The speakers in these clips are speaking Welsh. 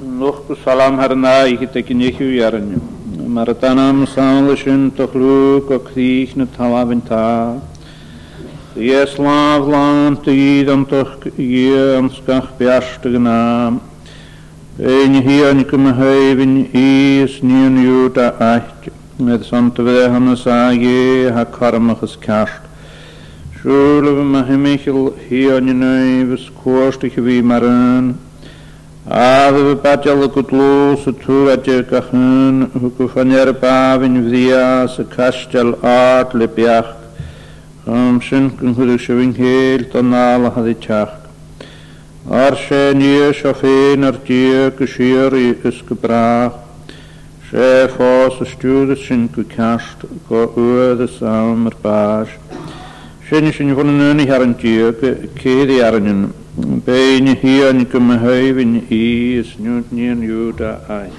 нохку салам харна ихите кинехи уярню. Маратанам самлышин тохлю коксих на талавента. Я слав лан тидам тох ем сках пяштыгна. Ein hier an kum hevin is nien juta acht. Med sant ved han sa ge ha karmachs kast. Sjule mahimichel hier an nøyves kostig vi maran. Ave patjala kutlu sutura tjekakhun hukufanyer pavin vdia se kastel art lepjach. Om shin kun hudu shavin hel tanal hadichach. Arshe nye shafin artie kushiri iskubrach. fo os studes shin kukasht go uede samer bash. Shin shin vunnen ni harantie ke di aranin. Bein hian gymhyf yn is nŵt ni'n yw'r a ein.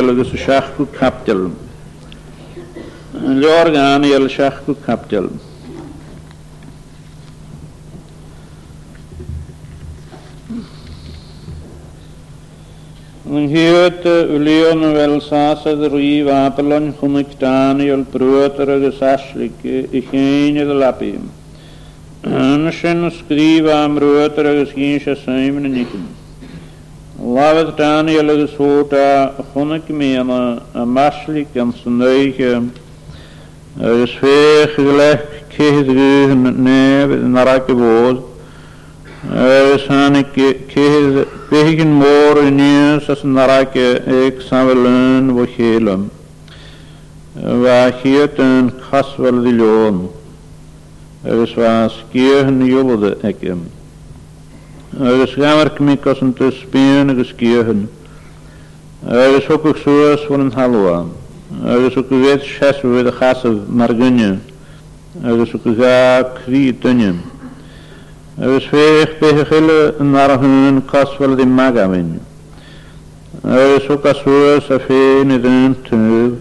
gáil agus a seaachú capdel. An leor gan éil seaachú capdel. Yn hyd y leon y fel sas a ddrif Abelon chwnig dan i o'r brwyd ar agos aslig i chyn i ddylabu. Yn sy'n ysgrif am rwyd ar agos gyn sy'n sy'n mynd yn Mavet Daniel gesota gonnek mene maslik en snuige is veeg gelek kehid guhen neve narake bood is hanik kehid pehigin moor nius as narake ek savelun wo helum wa hieten kasvel diljon is was kiehen jubelde ekem agus cymig micos an tus spéan agus cíhan. Agus thucah suas bhar yn halwa. agus u go bhéad seaúid a chasamh mar gunne, agus u go ga chrí dunne. Agus féich béthe chiile an narthún cashfuil i magahaine. Agus u a suas a féin i dún túh,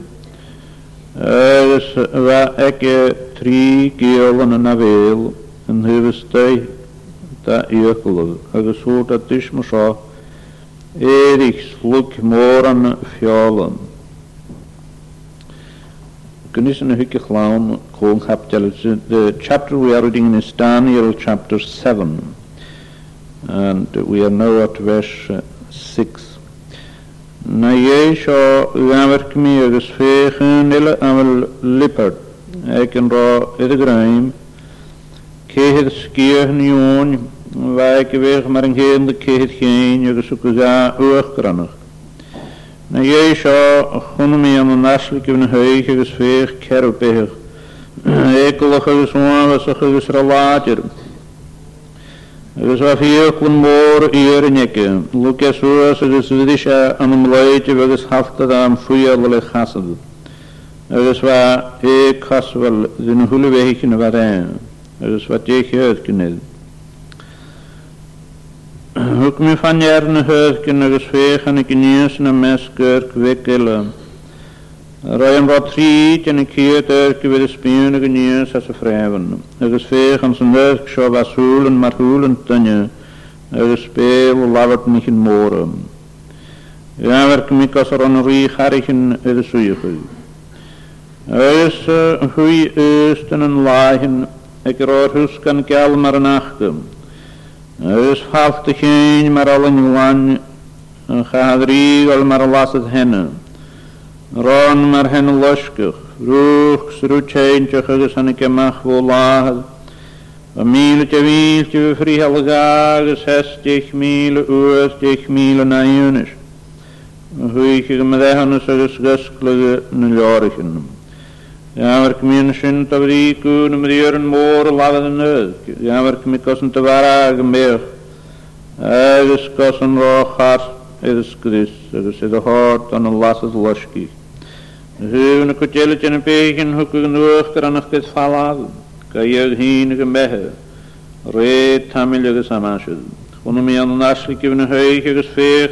agus bheit ag e trí gíal an na bhéal yn thuhas Eriks moran kong the chapter we are reading is Daniel chapter 7 and we are now at verse uh, 6 Na yesho uamerk agus fechin ila amal lipad, ek ra idigraim Kehid skier ni Wij geweeg maar een de keet geen, je gezoeken za uurkrannig. Na je zo, groen me aan de naslik in een heuge gesveeg kerbeeg. Ekelige geswaan, gesige gesrelaatjer. Agus a fi chun mór íirneice, Lucas suas agus bhuiise an mléite agus haftad an fuial le chasad. Agus bha é casfuil duna thulahhéici na bhar agus bha déchéad gnéad. Ook me van jaren huisken gesvegen ik nieuws na meskerk wikkelen. Ruim wat triet en ik heet erke weer de en nieuws als ze vrijven. Ik gesvegen zijn werk zo was hoelen maar hoelen tunje. Ik gespeel lavert niet in moren. Ja, werk me kas er een riecharigen in de suigen. Eh, een goeie eusten en een lagen. Ik roer kan kelmer en achtem. Ys halch dy chyn mar al yn chadri gael al mar lasad henna. Ron mar hen lysgych, rwch sy'n srw chych agos hynny gymach fo lahad. A mil te ffri te fri hes ddech mil, ddech mil na yunish. Hwychig ymddehanus agos gysglwg yn llorichyn. Jammerk mensen te vrieken, om rieren moor laven neus. Jammerk mikassen te waarag meer. Agus kassen rochar, agus gris, agus is de hart aan een lasses loschki. Huvne kuteletje en pegen hukken nuchter aan het falag. Kajeg heen gemehe. Reet tamil agus amashud. Onum jan naslik even heug agus veeg.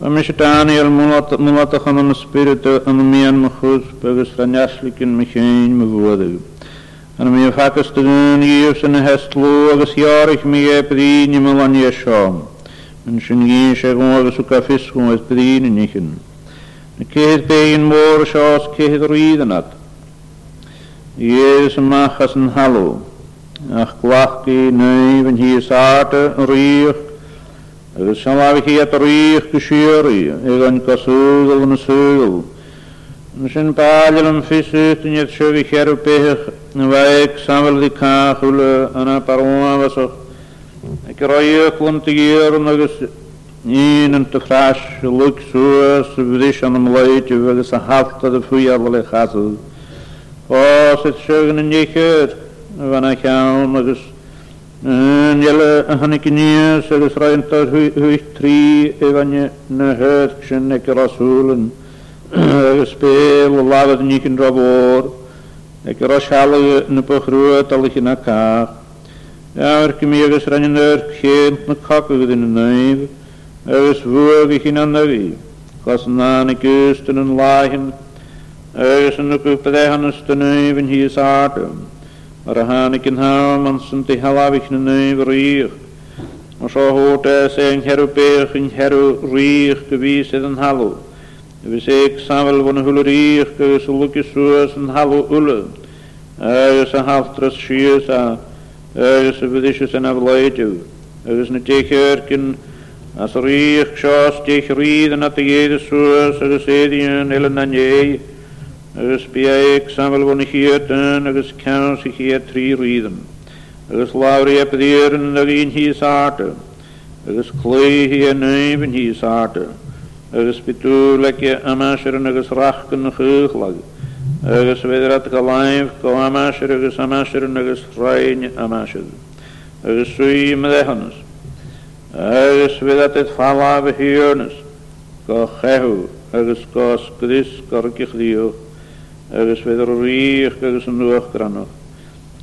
Amishitani al mulatachan an spiritu an mian machus pegus lanyaslikin michain mavudhu. An mi fakas tagun yus an hestlu agus yarich mi e pedin yimal an yesham. An shin yin shegun agus uka fiskun es pedin nichin. Na kehid pein mor shas kehid ridanat. Yes machas an halu. Ach gwachki neu van hier saarte riech Agus sem lá hi a ríoch go siúí ag an cosúgal an súgal. Na sin bailil an fiút in iad siúhí chearú péich na bhaid samhil í cáúla anna parhasach. Ag roiíochúnta íarm agus íon an taráis lug suas sa bhdís an am leitiú agus a hafta a fuiarla le chaú. Fá sé siúgan na níchéir bhena cheann agus Nele hanne knie se des reintar huich tri evanje ne herkschen ne rasulen speel lavet nik in rabor ne rashalle ne begroet al ich na ka ja er kmie ges rennen er geen ne kappe in neev er is woog ich in an nevi kas na ne kusten en lagen er is ne kupde dyn stenen hier is atem ar a hánig an hám an san de halabich na nuim ríoch. An seo hóta sé an herú bech an herú ríoch go ví sé an halú. E vi sé samvel von hul ríoch go sa luki suas an halú ule. Agus a haltras sias a agus a vidisius an avleidu. Agus na dechirkin as ríoch seo stich ríd an at a suas agus édion ilan an agus beag samvalhnachiíirtain agus hier sa chéad trí rian, agus láirí apdían a gíon híos áta, agus chléhí a nuimhan híos áta, agus bitú leice amáisian agus rachcan na is agus féidirrat go láimh go amáisiir agus amáisian agus ráin amáisiad, agus suí mehannas, agus féidirrat it fáláh hiúnas, go cheú agus gos gris gorcichlíoch agus féidir riich agus an nuachranach,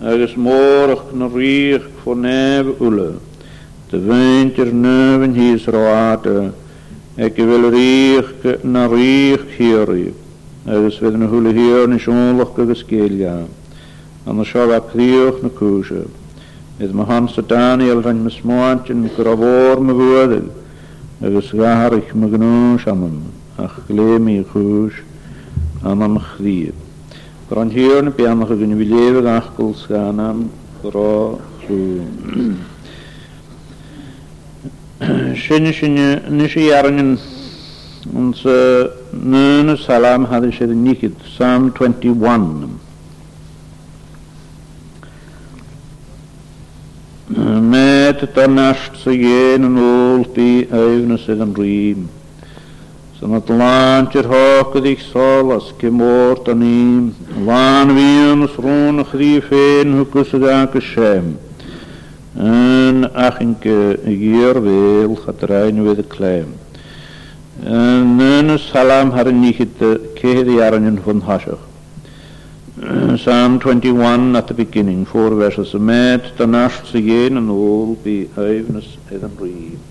agus mórach na riich fo neb ywle, dy ule, i'r nef yn hys roade, ac i fel riich na riich hieri, agus feddwl na hwle hir na siolwch agus gelia, an na sjáf a krioch na kúse, Id ma hans a Daniel rhain mysmoant yn grafor ma fwydig, agus gaharich ma gnús amam, ach glem i'ch chwys, an am chrí. Gur an hiir na beannach a gunn bhí léh achgóil scanam gorá Sy'n Sin sinne ni sé aranin an sa nuna salam hadi sé nikid, Psalm 21. Met dan nasht sa yen yn ôl bi aivna sydd yn rhym. San at laantir hokad ik solas ke moort an im. Laan wienus ffein chri feen hukus gaak shem. En achinke gier weel gaat rein with a claim. Yn y salam har i aran yn hwn hasioch. Psalm 21 at the beginning, four verses a met, dan asht sy gen an ôl bi haifnus edyn rhywb.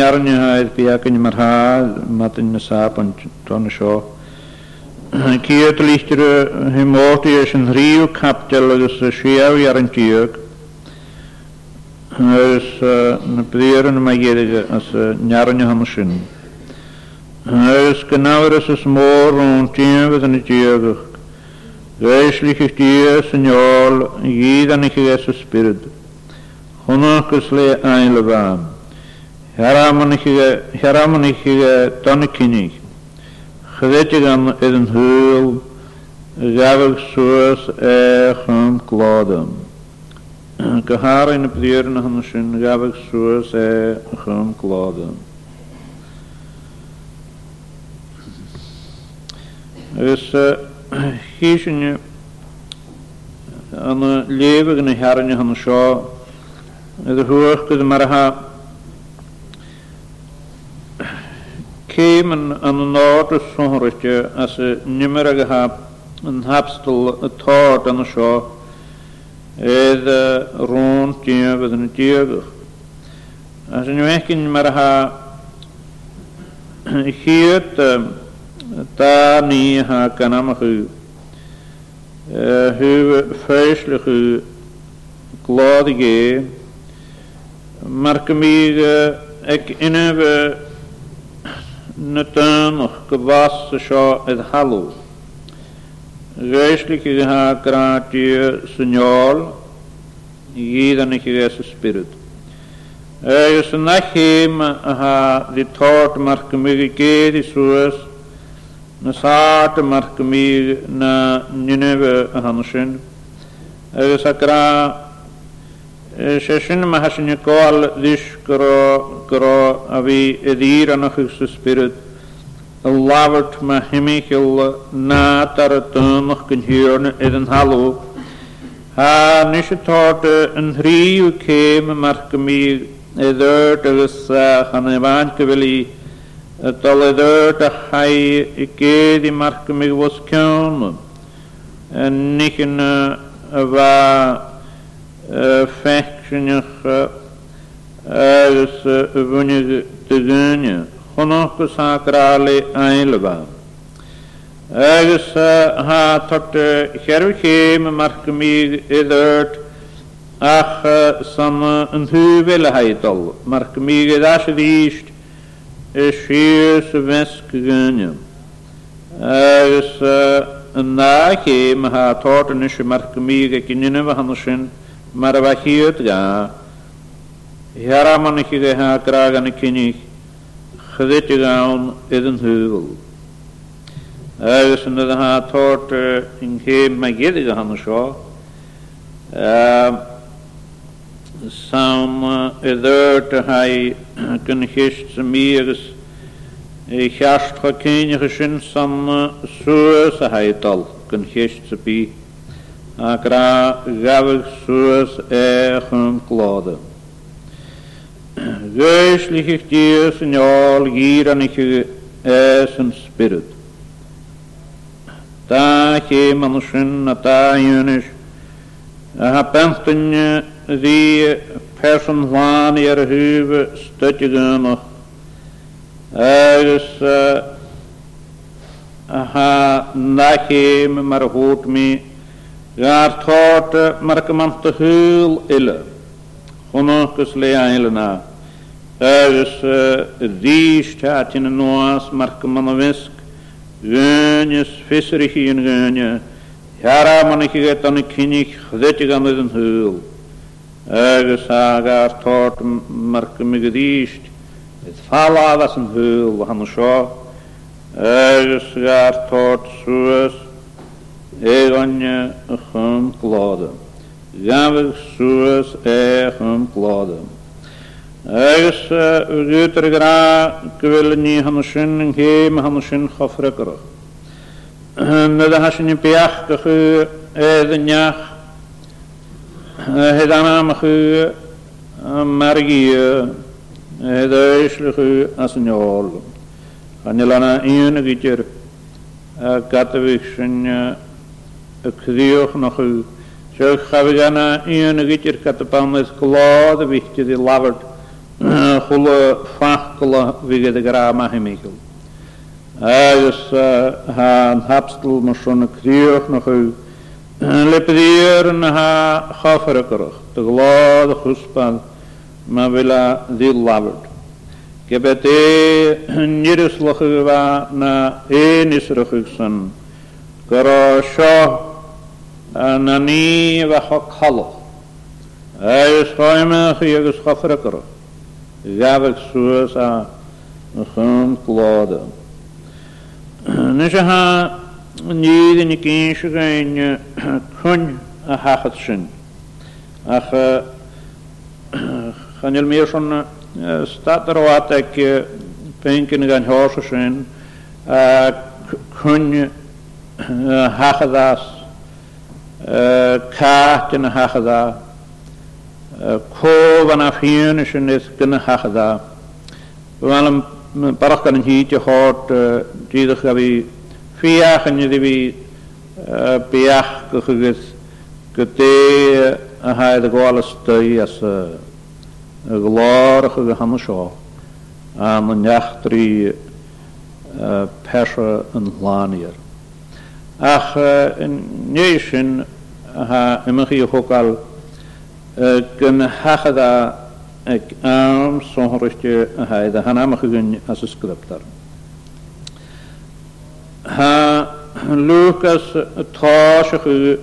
Narnihaid marha mat matin sa pan ton sho. Kiet lichtere himorti es en riu kaptel agus a shiav yaran tiog. na prieren ma gedig as ha mushin es ganawr es smor un tiem as an tiog. Geislich ich dir, jeder nicht Jesus Spirit. Honor kusle ein Lebam. Heramunichiga donikinig. Chydetigan id yn hwyl, gafag sŵas eich yn glodam. Gahar yn y bdir yn hynny sy'n gafag sŵas eich yn glodam. Agus híisinne eh, an léfah gan na hearanne hanna seo idir thuach go mar ha céman an náda sonrite as nimmer a ha an hapstal a tát an seo éad rún tíamh an tíagach. As an mecin mar ha chiad tá ní ha ganamachu hu féislechu gládigé mar go míg ag inah na tamach gavasa sha ad halu. Geistlich ist ha gratia signal, jeder nicht gewisse spirit. Er ist nachim ha die tort mark mir gedi suas, na saat mark mir na nineve hanshin. Er ist akra Session Mahasanyakal Dish Gro Gro Avi Edir Anachus Spirit Lavert Mahimichil Natar Tunach Gynhyrn Eden Halo Ha Nishatort Yn Hriw Kem Markami Edert Agus Hanevan Kavili Tal Edert Hai Ikedi Markami Vos Kyon Nikin Va fechtinach agus bhuine deúne chunach go sacrála einleba. Agus ha tuta cheirché me marcamí idirt ach sam an thuúbile haidal, marcamí a se díist i siir sa vesc gúne. Agus an ná ché me ha tartan is marcamí a cinine marvajiotga, Jaramanichige ha kragen kinig, geditjegaan is een heuvel. Uisende de ha toort in geen magidige is Sam edeurte hij kun gist mieres, Gast gekenigen sin san suus hij kun akra gavik suas echem klode. Geestlich ich dir, Signal, giran ich esen spirit. Ta che manushin na ta yunish, ha di person van er huve stuttigum, eh, agus ha nachem mar hot me Gaar toorte markamante huul ille. Hononkus lea ilena. Ergens riest het in een noas markamanne wisk. Gönjes visserig in gönje. Jara mannetje get aan een kinig gedettig aan een huul. Ergens gaar toorte markamig riest. Het falla was een huul, we gaan zo. Ergens gaar toorte suest. eranje hem klade. Jammer soos er hem klade. Ergens eh, ruiter gra kwil ni hanushin heem hanushin gafrekker. Nada hashin in piach kachu edenjach. Het aanamachu margie het eislichu asenjol. Hanilana inugitjer katavichinja y cyddiwch na chw. Siwch chafyd anna un y gyda'r catapanlis glod y fichtyd i lafod chwla ffach gla fygyd y grama hymigol. Agus ha'n hapstl ma sy'n y cyddiwch na chw. Lepydir yn ha chaffer y gyrwch. Dy glod y chwsbad mae fila ddi lafod. Gebet e nirys lachig fa na e nisrachig san. Gara sio na ní bheitcha chalo. Agus choimeach agus chofracar, gabhah suas a na chum gláda. Nu sé ha níad in cínse gain chun a hachad sin. Ach chanil mé sin statarhhat ag pencin gan hása sin chun hachadás Caat yn y hachadda. Cof yn a ffion ys yn eith yn y hachadda. Wel yn barach gan yn hyd i chod dydych a fi ffiach yn iddi fi biach gychwygys gyda a haid y gwael ystau as y glor ych ag hama sio a mae'n iach dri pesha yn llanir ach néisisin ha imimeí choáil gon hachadá ag am sonthiriste a haid a hanamach gunn as ysgriptar. Ha Lucas táisiú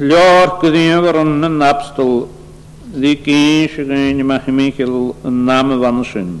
leor godíogar an na napstal dí cé se gaine me himimiil an námhhan sin.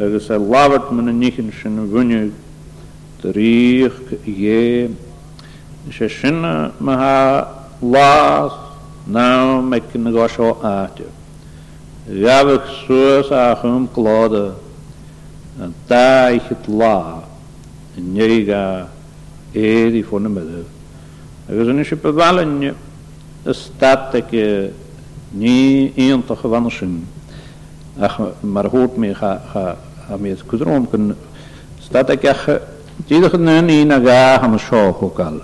agus a labhart man na níchan sin bhuineú taríoch dhé sé sinna mathe lás ná me cin na gá seo áte. Gabhah suas a chum gláda an daichiid lá inéige éí fóna midh. agus in sé behaine staige ní íonanta go bhana sin ach mar mé amies kudrom kun stata kach jidakh nan ina ga ham sho hukal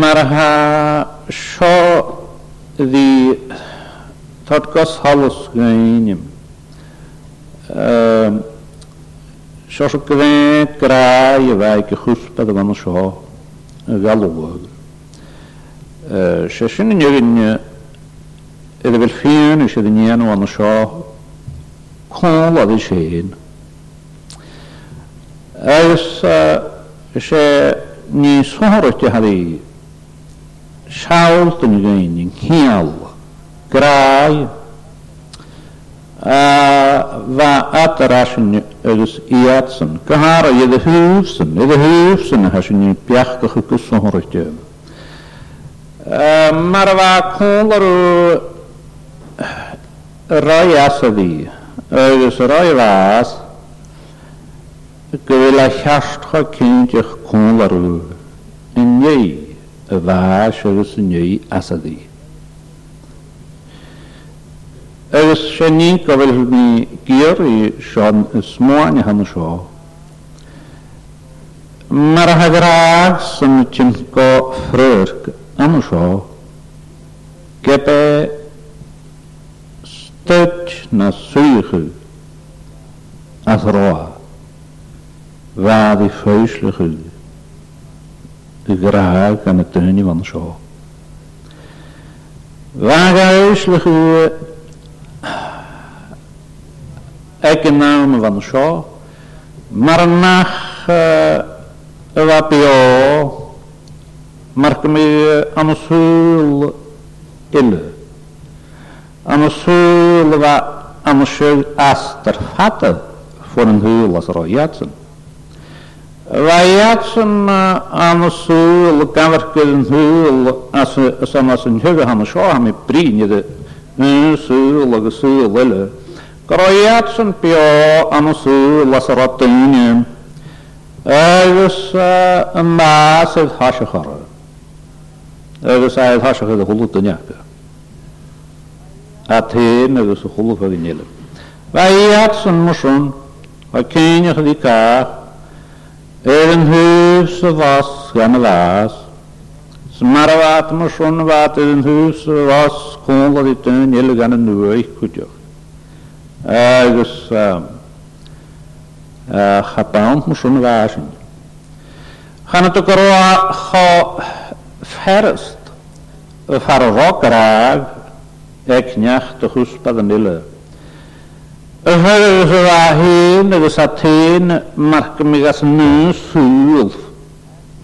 marha sho the totgos halus gainim Sjós og gvinn græi væk húspað vann og sjá galvog. Eh, sjesinn njörinn er vel fín, sjesinn njörinn vann og sjá chun le sé. Agus sé ní sóirte haí seáiltan gaiin cheal grá bhe atarrásin agus iadsan gohara iad a thuúsan iad a thuúsan he sin ní beachcha chu go sóirte. Mar a bheith chólarú roi as a bhí agus roi vás go bhfuil a cheastcha cinteach cún larú iné a bhás agus iné asadí. Agus sé ní go bhfuil ní gíar i sean smáin hanna seo. Mar a hagrá san tin go frúr anna seo, gebe na نسویخه als راه waar die feuslige de graag en het tuinje van de show. Waar huislige naam van de show, maar nach wat bij jou, maar kom je aan de zul Am y sŵl yma am y sŵl astr ffada ffwr yn hwyl as roi iatsyn. Fai iatsyn am y sŵl gafr gyr yn hwyl as am as hyfyd am y sio am y brin ydy yn sŵl ag y sŵl yly. Groi iatsyn bio am y sŵl as rod yn union. Agus y mas ydd hasio chorau. Agus a ydd hasio hwlwyd yn iawn a tein agus a chulach a gnéile. Ba iad san marson a céineach a dí cá ar an hús a bhas gan a bhas Som mar a vat mar son a vat ar an hús a bhas cóla dí tún ile gan a nuaich chuideoch. Agus chapánt mar son a bhasin. Chana tu gorwa cho fherist a fharroch raag ag neach do chwsbad yn dile. Y hyrs a hyn agos a tyn margym i gas nyn sŵl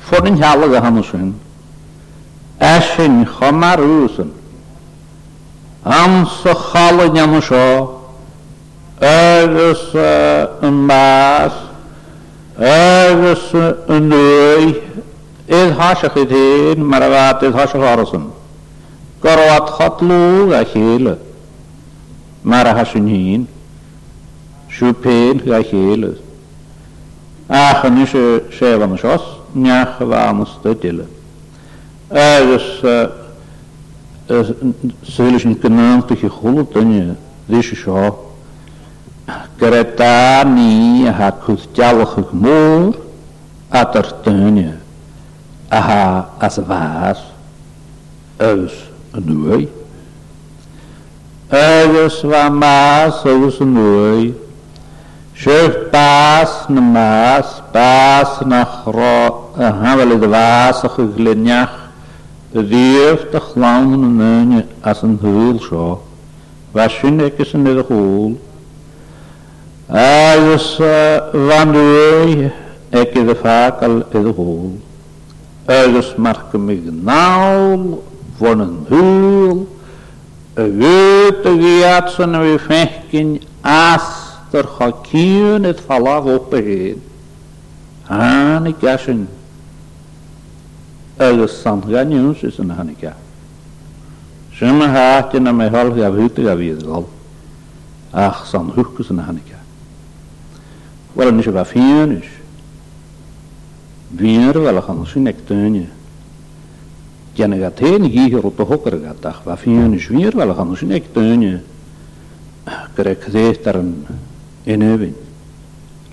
ffwrdd yn hialag a hannw sy'n Esyn chomar rwysyn Ans o chalag iawn sio agos yn mas agos yn nwy Edd hasach i tyn, mae'r afad edd hasach arasyn. Karat niet gachele. Marahasunin. Shupel gachele. Aachen is zeven zos. Njach wanes tutile. Ergens zullen ze kunnen te gegolten. Dit is zo. Кретани аха кустялых мур aha аха азвар nuoi. waar maas over zijn nuoi. Sjöf paas na maas, paas na chro, a hafel id vas ach y gliniach, y ddiaf dy chlawn yn as een hwyl sio, fa is egis yn edrych hwyl, waar van ik is de vaak al iddo maak ik me van een huul, een weet de geatsen en we vechten as der hakien het valag opgeheen. Hane gashen. Agus san ganius is een hane gashen. Sjöma haatje na me halg av hute gav idgal. Ach san hukkus en hane gashen. Wel, nisho gaf hien is. Wiener wel gaan sinnek teunje. Je gaat heen hier op de hokker gaat dag. Wat je een zwier wel gaan zien? Ik ben je. Krijg je daar een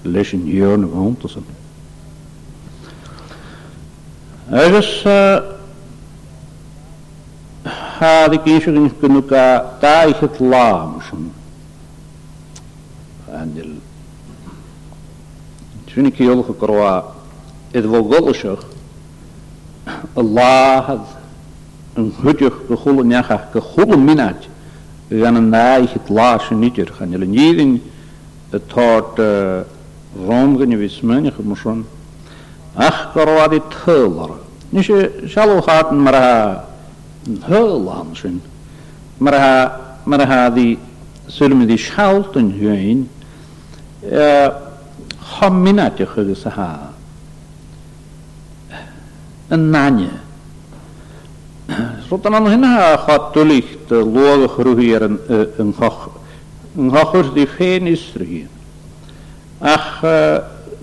Lees je jaar nog om te is... in taai het laam En die... ik Het yn hwydioch gychwl yn iachach, gychwl yn minad, gan yn naich i glas yn idir, gan i'r nidyn y tord rhom gan i fismen, i'ch mwysron, ach gorwad i tylar. Nes i sialwch ad yn mara hyl am sy'n, mara ha di syrmyd i sialt yn hwyn, chom minad i'ch ygys a Yn nanya. Sot an hin ha liht loge groeieren eh, een gachers die feen Ach,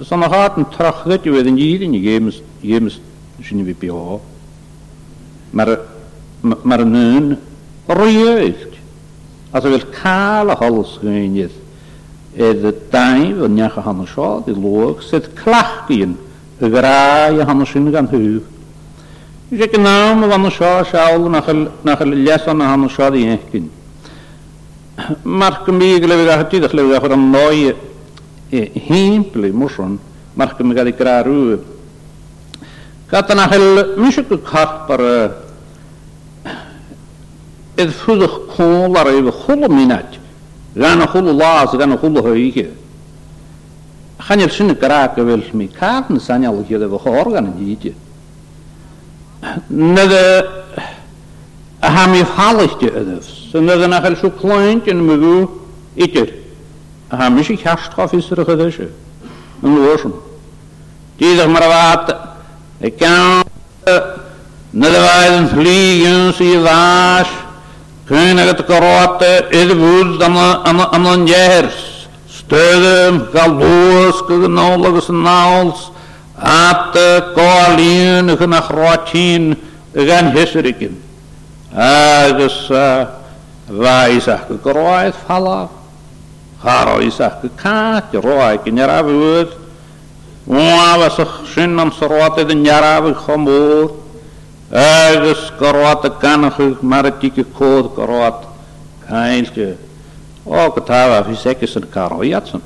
san a harten tracht dat je weet in jieden jemes jemes sin dus wie bio. Maar eh, maar nun rieëcht. As wil kale hals geenjes. Er de tuin van Jacha Hanneshaw, die loog, zit klachtien, een graaie Hanneshaw gaan huug. Ise gnáam a bhana seo seáil nach lesan a hana na hecinn. Mar go mí go leh gatíach leh chu an náid hípla mórson mar go gad grarú. Ga an nachil mu go carpar iad fuúdach cóil ar ibh e, chola míid, ganna chola lás a ganna chola hoige. Chanir sinna gará go bhfuil mí cáan sanal chéad a bh organ díide. net ha mi falchte edus. So net nach el so kleint in mugu itir. Ha mi sich hastraf is er gedesche. En losen. Die zeg maar wat ik kan net wijzen vliegen zie waas. Kunnen het karotte is woed dan aan aan jers. Steun galoos genolig snaals. at gálíon a gan nachrátíín a gan hisirikin. Agus bhaisach go goráid fallach, charáisach go cáit roiid gin ar ahúd, Mwafasach sin am sorwata dyn yarafig chamor, agus gorwata ganachig maratigi kod gorwata kailge. O gytafa fi segis yn caro i atsyn.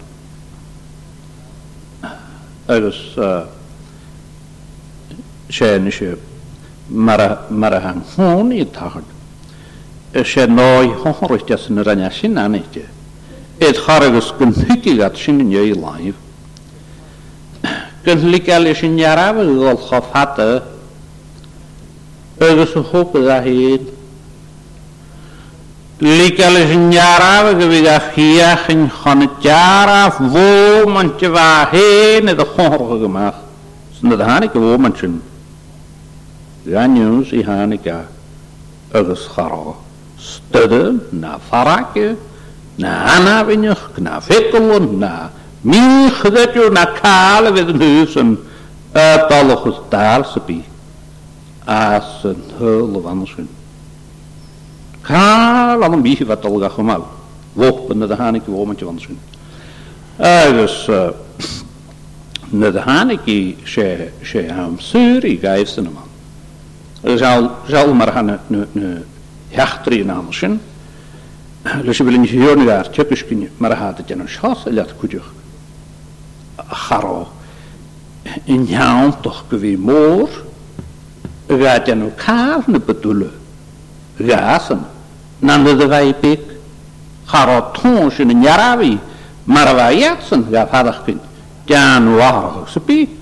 Agus uh, séna sé mar a an hnaí tahad. I sé náid thoirte san ranne sin anite. Éiad charagus gon thuicigat sin inné láimh. Gon liceile sin nearabh gáil chofhata agus an chopa a héad. Liceile sin nearabh go bhíh a chiaachan chona dearabh bhó man te bhhéin a a chotha goach. Sna a hánig go bhó man sin. Daniels i Hanika ögeskaro. Stöde na farake, na anavinjach, na vikkelon, na naar na kale vid en husen, ötallogus daarsepi, as en hulle wanschen. Kaal an een bieche wat al gachumal, wopen de Hanika wometje wanschen. Dus, na de she, she ham suri, geifsten zal maar gaan een hechtri in aanschen. Dus je wil niet horen daar, typisch kun je maar gaat het in een schat, laat goed Charo. In jaan toch gewi moor, gaat in elkaar ne bedoelen. Gasen. Nande de wijpik. Charo tons in een jarawi. Maar waar jetsen, gaat haddag kind. Jan waardig, ze pie.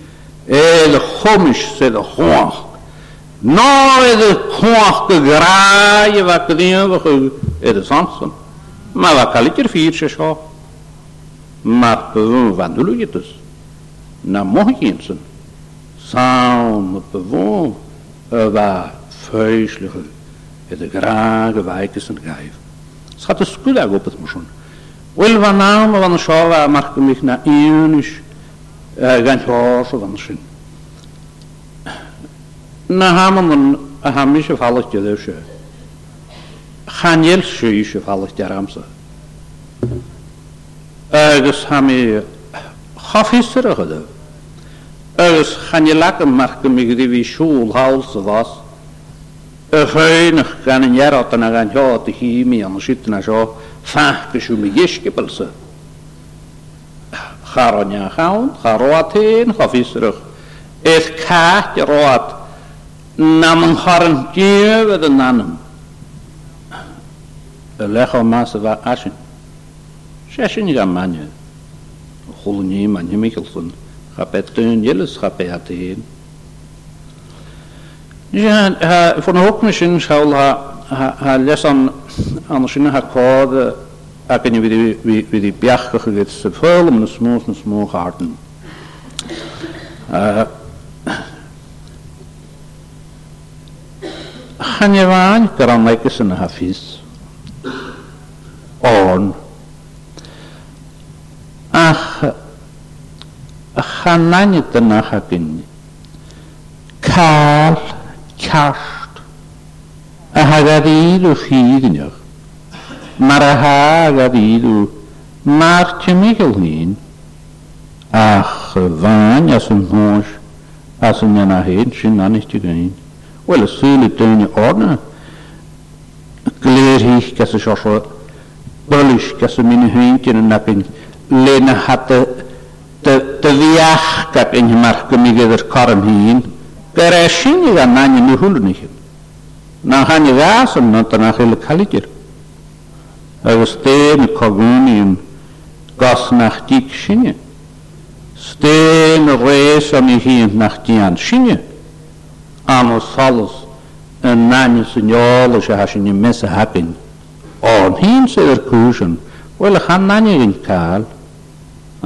Ele chomisch, ze de hoog. Nou is het gewoon te graaien wat te doen hebben gehoord. Het is anders dan. Maar wat kan ik er vier zijn zo? Maar te doen wat doe je dus? Na mooi geen zin. Samen met de woon. Er waren feestelijk. Het is graag gewijk en de op het van naam van de van de na haman a hamí se fallach de se. Chanel siú se fallach de amsa. Agus ha mí chofisar a chudah. Agus chanelacha mar go mi goí hí siúl há sa bhás, a chuinach gan an jearatan a gan teá a híí an sina seo fechasú mi giscipelsa. Charne chaán, charátain chofisarach. Éh cáit a ráat namen garantieren de namen. De lego master waar assen. Zesien gaan manje. Golen niet manje Michelson. Ga bij teun jilles ga bij het heen. Ja, van hoop misschien schouw ha les aan anders in haar kode. Ik weet niet wie die bjachtige dit is. Veel om de smoes en smoes harten. Eh, hanefan grannaicus yn hafis. On. Ach, chanan ydyn na chagyn. Cael, cast, a hagar ilw chygnioch. Mar a hagar ilw, mar tymigol hyn. Ach, fain as yn hwys, as yn yna hyn, sy'n anistig yn hyn. Wel, y sŵl y dyn i orna, glir hich gas y siosio, bylwys gas y mynd hwynt yn nabyn, lena hata dy ddiach gab yn hymar gymig yr corm hyn, gyr eisiau ni gan na'n yn hwnnw ni chi. Na hann i ddas yn nod yn achil y caligir. Agos dyn y cogwn i'n gos nach dig sy'n Stén reis am i hyn nach dian sy'n amos salus yn nani sy'n iolo sy'n hasyn ni mes a hapyn. Ond hyn sy'n yr cwysyn, wel ych an nani yn cael,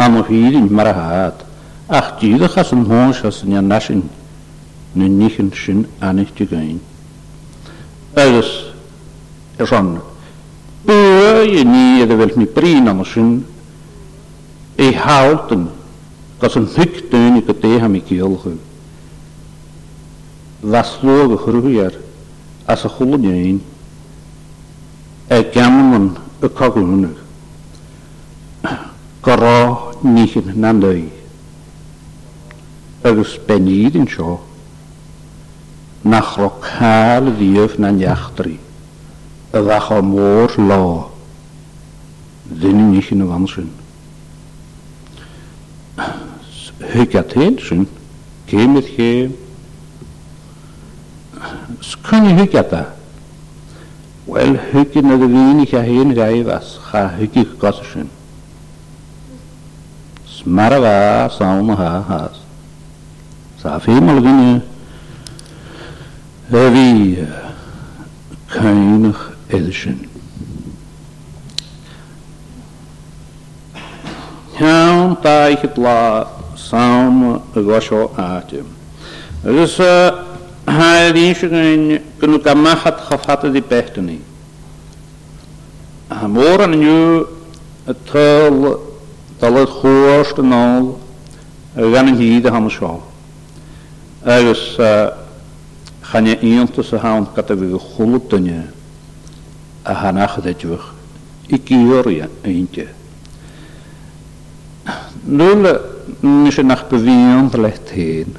am o hyd yn marahad, ach dydych as yn hwn sy'n sy'n i'n nasyn, na nich yn sy'n anych dy gain. Agus, yr hon, bwy i ni edrych fel mi brin am o sy'n, ei hawlt yn, gos yn hwg dyn i gydeh i giolch vaslóga chruúar as a ein e gaman y cogúna go Goro nich yn nandau. agus beníd yn sio. nach ro cael cáil bhíomh na neachtarí a bhacha mór lá nich yn y fan sy'n. Hygad hyn sy'n, cymryd cymryd skuni Well Wel hykin na gvini cha hen gaivas, cha hykik kasashin. Smarava sauna ha has. Safi malgini levi kainig gosho atim. Dus Haer insigin gnu gamachat chafhat di pechtni. Ha mor an nu tal tal khoost nal gan hi de ham sha. Agus khane iont se haun katavi khulutne a hanach de juch. Ikioria eentje. Nul nisje nach bewiend lecht heen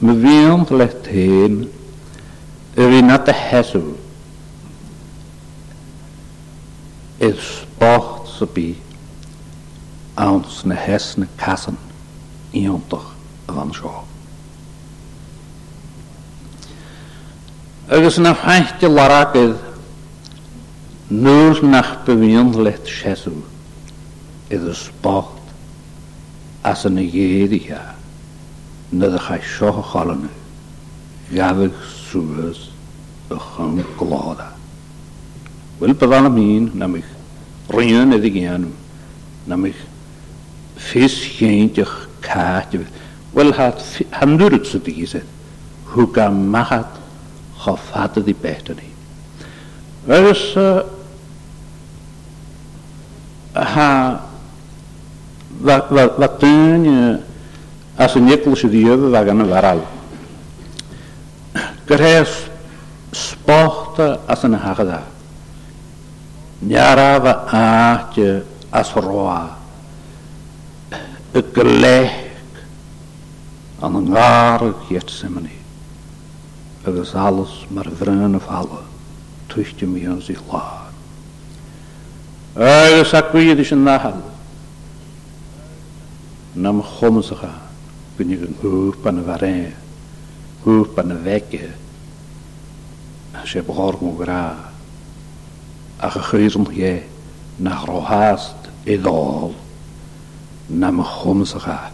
me vian left heen, er in at de hessel. Is sport ze bi, ans ne hessne kassen, iontoch van sjo. Agus na fhainti laragydd, nŵr nach byfion let sesw, iddo sport as yn y geiria nad a seo chalanna gafig súlas a chum goláda. Bhfuil badána mín na mich rion a ggéanú na ffys fis ych cáte Wel hat handúrit sa dí sé e. chu ga mahat cho fada í betaní. Agus ha va va va as yn nicl sydd ydw ag yn y faral. Gyrhaes sporta as yn hagda. Niara fy aatje as roa. Y glech an yng ngarag Getsemani. Agus alles mar vryn of alle. Tuishtje mi yn zich laag. Agus ac wyd is yn nahal. Nam chomsach aan. kunnen hoog van een varijn, hoog wekken. een wekken. Ze borgen graag. A gegeuzen je naar rohaast idol, naar mijn gomsega,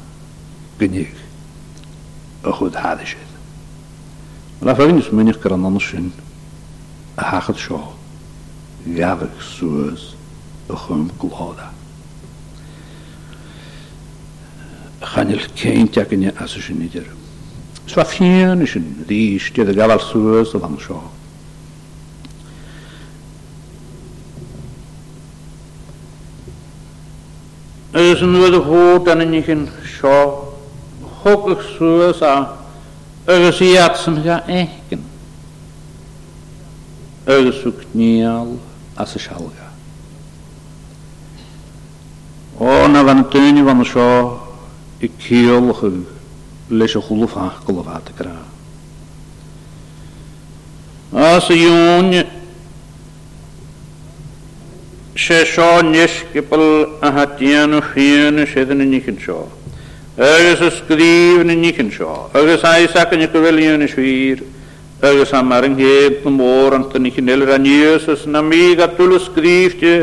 genoeg. Een goed hadisje. La vriendis menig kan anders in, a hagelshaw, gavig soos, a chanil ceint ag yn as ys yn idir. Swa fian ys yn ddysg, dydd y gafal sŵs o fan sio. Ys yn dweud y hwt yn yn yn sio, hwgych sŵs a ygys i atsyn ga egin. Ygys yw cnial as y sialga. O, na fan dyni fan sio, i ceolach leis a chwlwf ach golofad y gra. As y yw'n se seo nesgibl a hadian o chian sydd yn unig yn seo. Agus ysgrif yn unig yn seo. Agus a isac yn ygwelion y swir. Agus am ar yngheb na môr ant yn unig yn elr anios as na mig at dwl ysgrif ti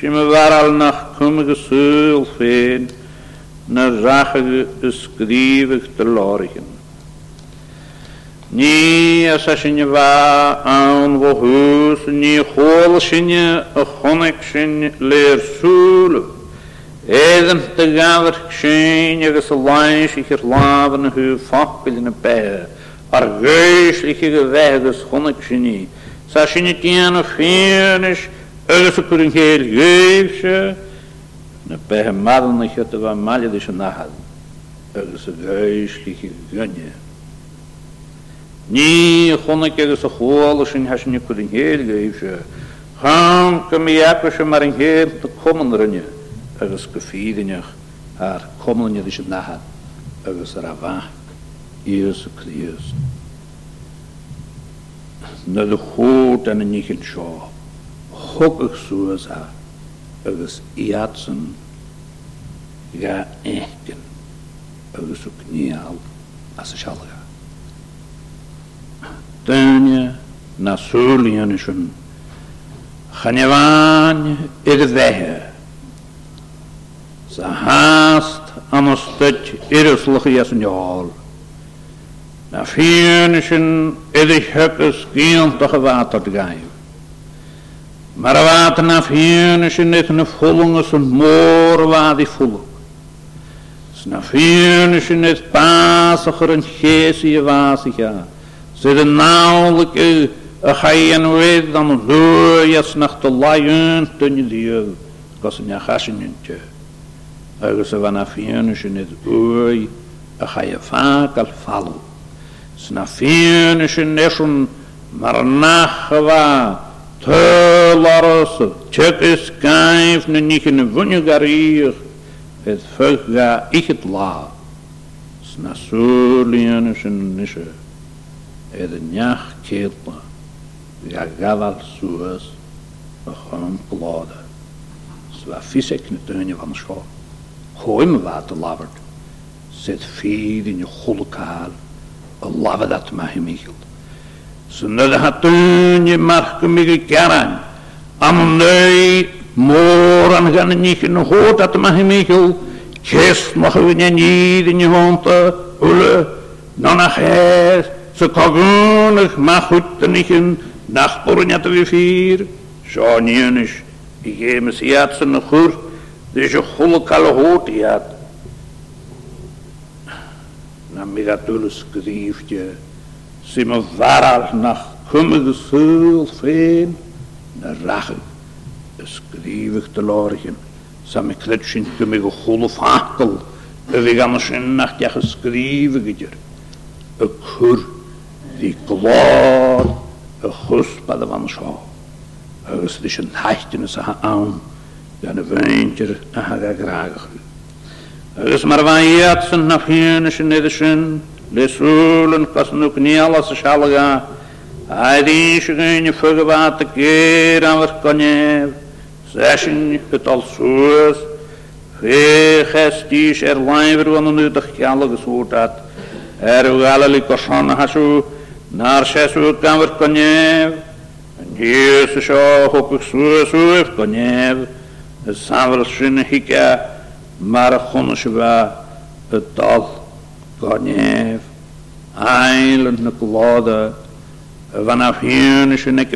sy'n mynd ar alnach cwm ag ysgwyl ffein na rachag ysgrifig dy lorgen. Ní a sa sinne bha an bh hús ní hóla sinne a chonig sin léir súla. Éan de gaar sin agus a leis i ar lában thu fapail na bethe, ar gaiis i go bheith agus chonig sinní. Sa sinne tíana féanis agus a churin héil gaiise, na bethe madan na chiotta bha malad is an ahad agus a bheislich i gönne. Ní chunak agus a chóla sin hasin nicod in héilga i se chám go mi epa se mar an héil do coman rinne agus go fídineach ar comanne is an ahad agus ar a bhaach Iesu Christ. Na de chót an a nichil seo, hogach suas ach. agus iadsan ga écin agus níall as sa sealaga. Daine nasúlíana sin chaneháin je bheitthe sa háast anstuid irislacha as an neáil, na fiúne heb idir hepas toch a Maar wat na vien is in het ne volgen is een moor waar die volgen. Is na vien is in het pasiger en geesie waas ik ja. Zit een nauwelijk u a chayen wed dan een doer jas nach te laien ten je die u. Kas een ja chasje nintje. Ergens er van na vien is in het oor a chayen vaak al vallen. Is na vien is in het schon maar nachwaar. Töllarası, çekiz kayfını nikini vünü gariyik, et fögga ikit la. Snasurliyen üçün nişe, et nyah ketla, ya gaval suas, gewoon klade. Zwa fisek in het deunje van de school. Gooi me water labbert. Zet vier in je golle kaal, een labbe dat mij michelt. Sunnad hatunye markumige kyaran. Amnei moran gan nich yn hod at mahimigol. Ches machunya nid yn honta ches. Nanach hes. Sy kogunach machut yn ich yn nachbwrn at fi fyr. Sian ynish. I gemes iat sy'n chwr. Dys y chwlw cael y hod iat. Na mi gadwlus gryfdio sy'n mynd ddarar nach chymig y sŵl ffein na rachig. Ysgrifig dy lorgen, sa mi cred sy'n gymig o chwl o ffacl, y fi gan sy'n nach diach ysgrifig ydyr. Y cwr di glor y chws bad y fan sio. Agus dy sy'n haityn ys a awn, gan y feintir a hag a graagach. Agus mae'r faiad sy'n na ffyn sy'n edrych sy'n Lesulen kasnuk ni alas shalga. Aydish gyn fugvat kira vaskonev. Zeshin het al suus. Fechestish er laivir vanu nudach kialag suutat. Er ugalali koshan hasu. Naar schesu kamer konev. Jesus sho is suesu maar hikya. Mar khunushva. Het al Gornjev, eiland na kulode, vanaf hiernissen ik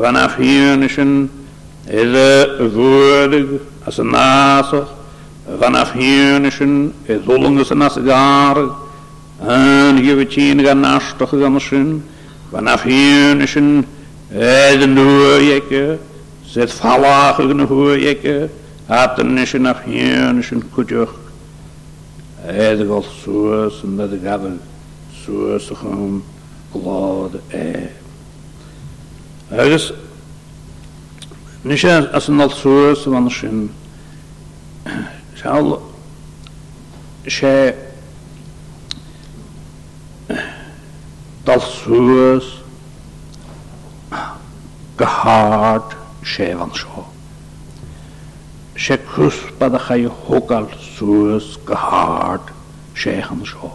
vanaf hiernissen is er voerdig als een nasig, vanaf hiernissen is ollings als een garig, en je weet nas gaan nastig gaan zien, vanaf hiernissen is een hoerjekke, zet vallig een hoerjekke, hat een nissen af hiernissen kutjoch, Edgal suas madrugada, suas rum, glód é. Agus, nisha asanal suas vanashin, shal, she, dal suas, gehard, she vanashin. Ze בדחי הוגל סוס גהארד שייכן שו.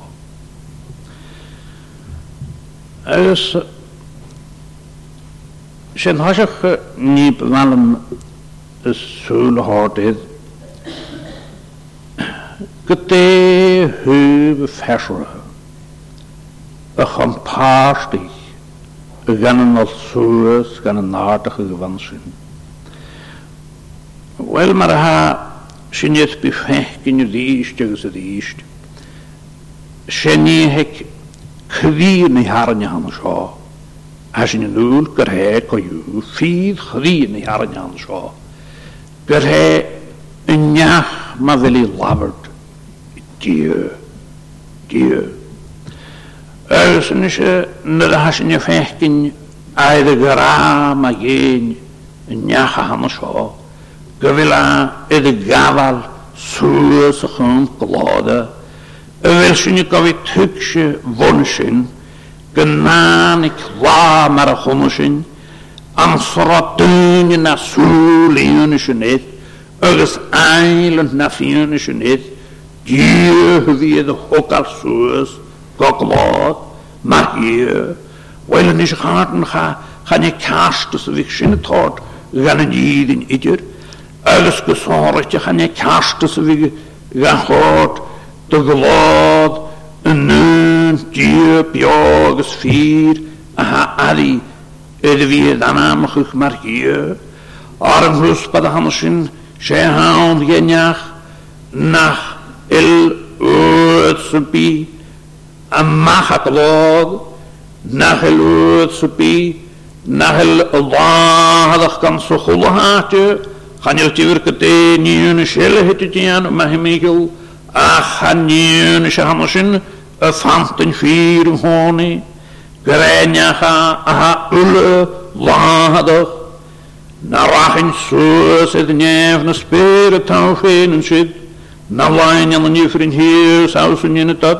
Agus Als thoiseach ní bhhean is súla háid go dé thuúh feisirethe a chun a ganan nó suasúas als Wel, mae'r ha syniad byffech gyn y ddysg agos y ddysg. ni hec cyfi yn ei harnia hann sio. A sy'n yn ŵl gyrhe go yw ffydd chdi ni ei harnia hann sio. Gyrhe yn niach ma ddeli lafyrd. Diw. Diw. Agos yn eisiau nyr ha sy'n ei fech gyn aedd gyrra ma gyn yn niach a hann sio. Gavila ed gaval sus chum glode. Evelshini kavi tükshe vonshin. Gnani kla mar khonshin. Ansra tyn na sulinishin et. ail eiland na finishin et. Gyh vi ed hokal sus goglod. Mar gyh. Weil nish harten ha. Chane kastus vik shinne tort. Gan yn iddyn idyr. Elske sorgtje en ik haste ze wie gehoord, de gewad, een nun, diep, jages, vier, aha, ali, er wie dan amachig maar hier, arm rust el, oet, supi, en machat el el, Allah, dat kan nu nou, een shell hitigian Mahimigel Achaneen Shamashin, een fountain feed of honey. Grenia ha, ahaha, ulla, lahadog. Naar achin soer, zeiden neven de spier, a tof en en shit. Naar wanneer de nieuws in hier, south in het hart.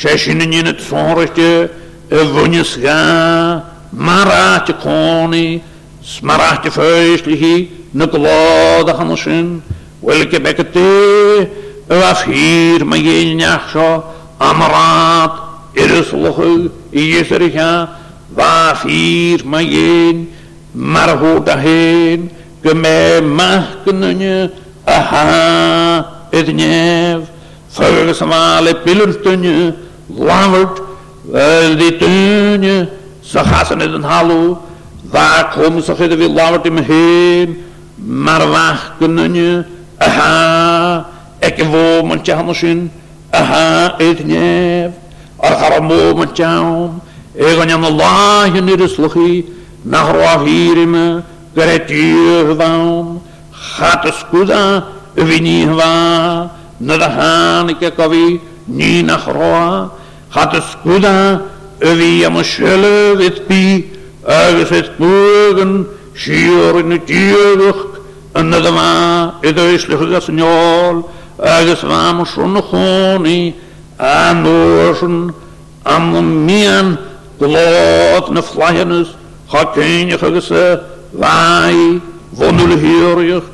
Шашин не нет сонрыште, вынес га, марате кони, смарате фейшлихи, на глода ханушин, велике бекете, вафир магейняхшо, амарат, ирислухы, иесериха, вафир магейн, мархутахин, гме махкнуне, aha, ednev, fyrsamale pilurtunye, lammert wel eh, die tune so hasen in hallo da kom so gede wie lammert in heen maar wag kunnen je aha ek wo man chan shin aha et nie ar har mo man chan e gonya no la je ne dus lochi na ro hier im gretier van hat es kuda wie nie wa na da han ik ek wie nie na ro hatte skuda övi am schelle vet bi övis er et burgen shior in tierg yn y dyma i ddwyslich ag asniol agos fam swn chwni a nôsyn er er am mian glod na fflaenus chacynich agos y fai fonwl hiriach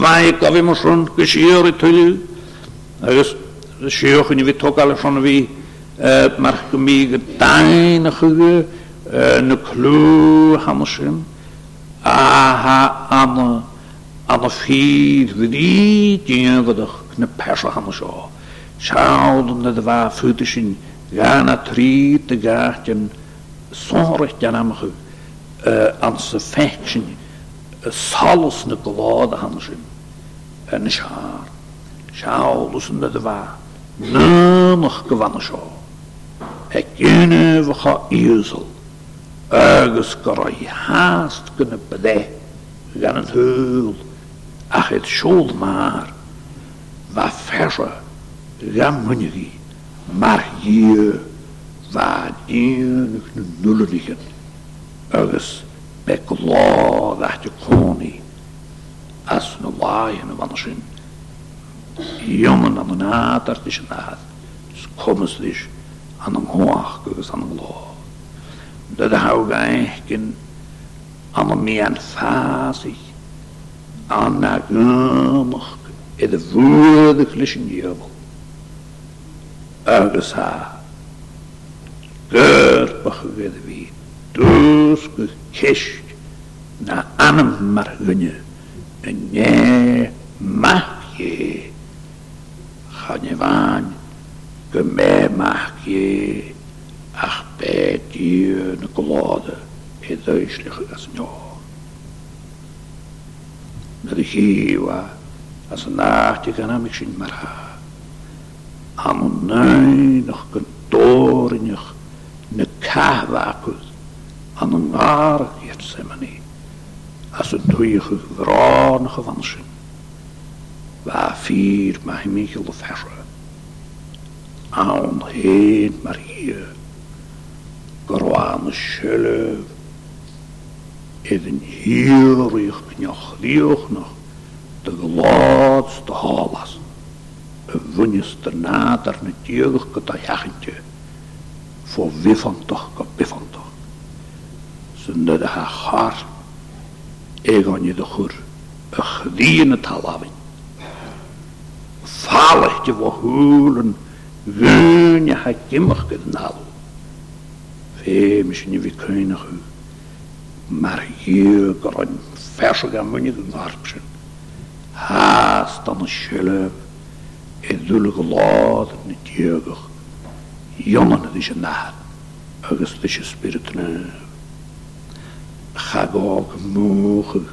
fai gofim swn gysir i tylu agos sioch yn i fi togal swn fi Eh, marke mig tainige ne klu eh, hamshim aha ah, an an fiid eh, gdi tjevedig ne persa hamsho schaud ne dva futishin gana tri te gaatjen sonrig janamge an se fetchen salus ne glad hamshim en schaar dat ne dva Nanoch gewannen hetgene we gaan ezel, ergens kan je haast kunnen bedij, gaan het heul, ach het schuld maar, waar verse, gaan munnigi, maar hier, waar enig liggen. ergens bij klaar dat je koning, als een laaien van de zin, jongen aan de naad, dat is naad, dus komen ze dus, de lood, Dat houdt eigenlijk meer fasig, aannakomig, in de woorden jubel. Ergens haar, körperige wie, doosge kist, na anem maar en jij mag je, ga je gemeemach je ach petje, een klode, het duiselig als een Met de giwa, als een nachtje kan hem ik zien maar ha. Aan een nog kantorenig, ne kahwakus, aan een aardig jetsemani, als een toeige vrouwige wansen. Waar vier mag je of geloof herren. aan heet marie, hier. Корван шеле. Even hier richt nog, richt nog. De laatste halas. Een wunnister nader met jeugdke dat jagentje. Voor wie van toch, kapie van toch. Ze nudde haar haar. Ik ga je de goer. Een gediene talabin. Valig je voor huilen. Wen je had je mag kunnen nalo. Veem niet wie kunnen u. Maar hier kan een verse gaan we niet narpsen. Haast dan een schilleb. het zullen geloot in het jeugd. Jongen het is een naad. Ergens het is je spirit de Ga ook mogen.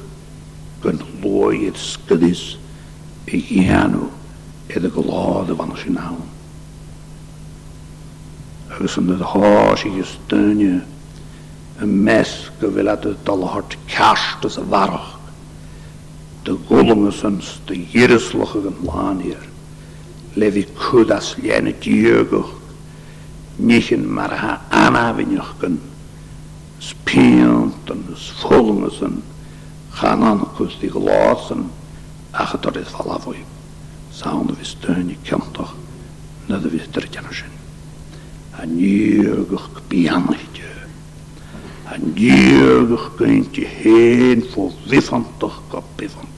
Kunt het En de geloot van hos yn ydych hos i gystynio y mesg y fel at y dalhart cast ys y farach dy gwlwm ys yn dy gyryslwch ag ymlaen i'r lefi cwdas llen y diogwch nich yn mar ha anafynioch gyn spiant yn ysfwlwm ys yn chanan cwst i glas yn achydorydd falafwy sawn y fystyn i cymdoch nad y fydd dyr een Anierig pianetje. Een Anierig kindje heen voor wiffantig kapifantig.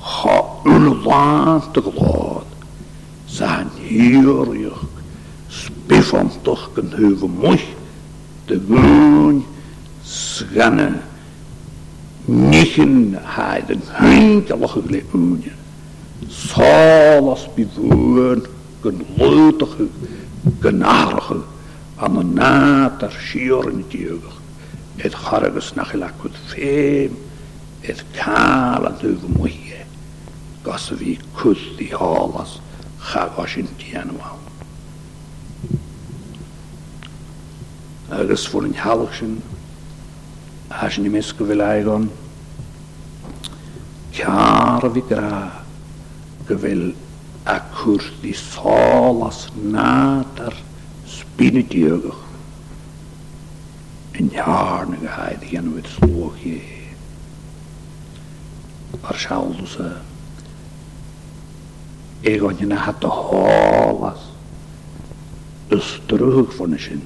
Ga unwaantig laat. Zijn hierig. Spifantig kan heuvel mooi. De woon. Schenne. Nichen heiden. Heintelig Zal als bewoon. Kan leutig geleeuwen. gynarachel am y nad ar siwr yn diogach. Edd charagus na chi lacwyd ffeim, edd cael a dwi'n mwyau. Gos y fi cwll i holas, chagos yn dianwal. Agus fwrn halwch sy'n, a sy'n i misg y fylaig on, Ciar fi gra, gyfel a cwrs di sol as nad ar spyn y diogach. Yn iar na gaid i anwyd slwch i. Ar siawl dwys e. Eg o'n yna hat o hol as ystryg fwn y sy'n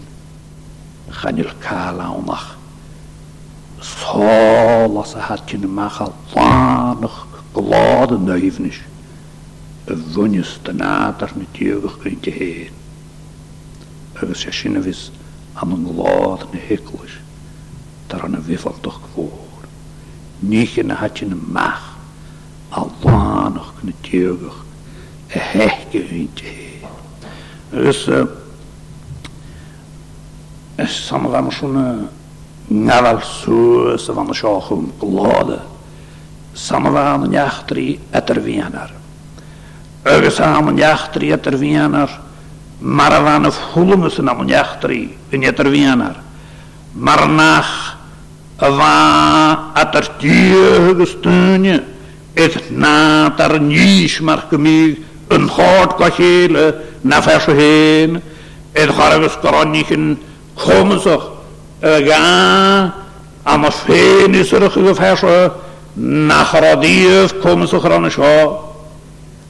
chanil cael awnach. Sol as a hat yn ymach a llanach glod yn nöifnish. vonju stanātar na djúgach gynti héin. Agus sé sinna vis an an glád na hiclis tar an a bhifaltach je niet na hatje na mach a lánach na djúgach a hechge gynti Agus naval sú sa van a seachum gláda. etter vienar. agus am an jachtri at er vienar, maravan of hulmusen am an jachtri in at er vienar, marnach va at er tiegestunje, et na tar nís mar gemig een hart kachele na verse heen, et hargus karanichen komensach, ga am as fenisrige verse, nach radiev komensach ran schaar,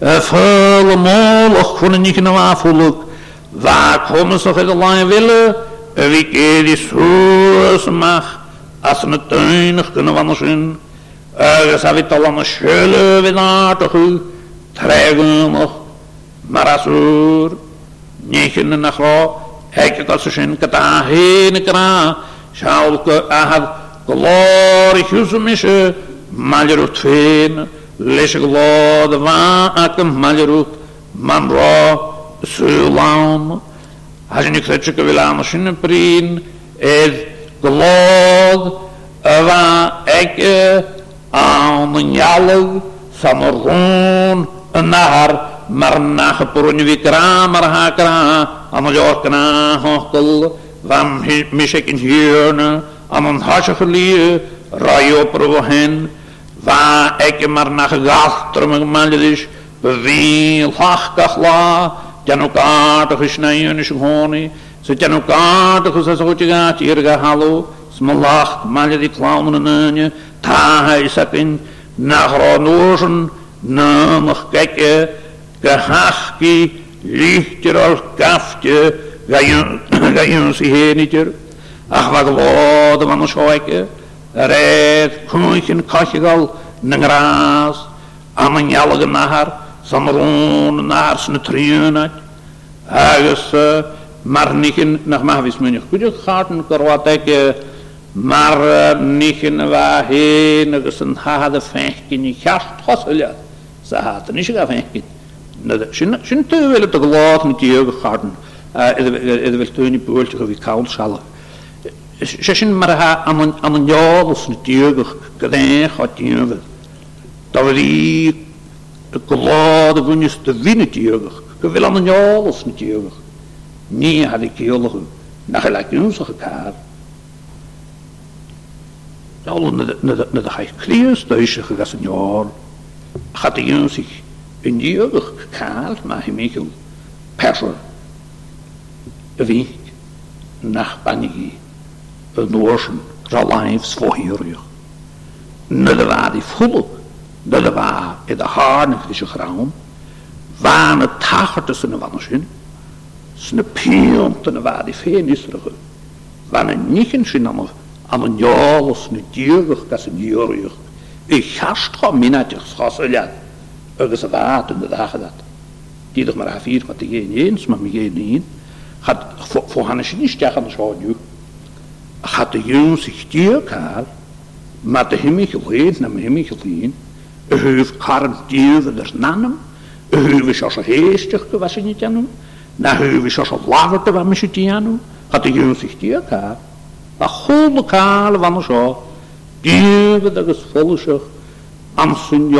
Eh, een helemaal, och, kon niet kunnen aanvoelen. Waar komen ze nog uit willen? En wie keer die zo mag, als ze het tuinig kunnen wandelen. Er zijn eh, het al aan de schulden weer naar te goed. nog, maar als er niet in de nacht je dat ze een kata heen kra. Shalke ahad. maar je Maljerut veen. Leşgılodvan aklım maliruk mamro sulam hajni krečik vilam shin prin ez glod ava ek an njalog samorun nahar marna khpurun vikra marha kra amjokna hokl vam mishek in hyrne amon hashakhli rayo provohen Va ek mar nach gastrung man dis beveel hach kachla janukata khishnayn shhoni so janukata khusasotga tirga halo smallach man di klaunen nanye ta haisapin nahronosen namach kekke eh, gehachki lichter als kaftje gajun ach wat van man schoike gras am Kashigal, Nangras, yn Nahar, yn Nahar, agos mar nichyn nach Mahwismunich. Kujuk, y Korwatek, i Wahin, Agus, een sa Fenchkin, yn Hosselja, Sahat, Nishiga, sy'n tyw fel y dyglodd yn diog jeugd chart yn het fel toen niet beoordeeld of i cawl sialog sin mar ha an an jalas na tígach go réincha tíhil. Tá í go lád a bhuiine de vinne tígach, go bhfuil an an jalas na tígach. Ní had i céolachu nach le úsacha cá. na a chaith clíos doisicha gas an jaar, chat in díogach cáil má hi méú peir a noorsen zalajs vohirjig. Nullewa die voelen, nullewa in de harnig is je graan, waan het tager tussen de wannersjen, sne piont en waar die veen is terug. Waan een nichensjen aan aan een jaal is ne dierig, dat is een dierig. Ik hast gewoon minnatjes schasseljad, ergens een waard in de dagen dat. Die toch maar afvier, maar die geen eens, maar me geen een. Gaat voor hannes niet stijgen, dat is gewoon hatte Jesus sich dir kaal, met de himmel geleid, naar de himmel geleid, heeft garanteerde des nanem, heeft als geestig was nicht niet aan hem, na heeft als laverte was ze niet aan had de Jezus zich dir kaal, dat goede van ons al, dat is volle zich, een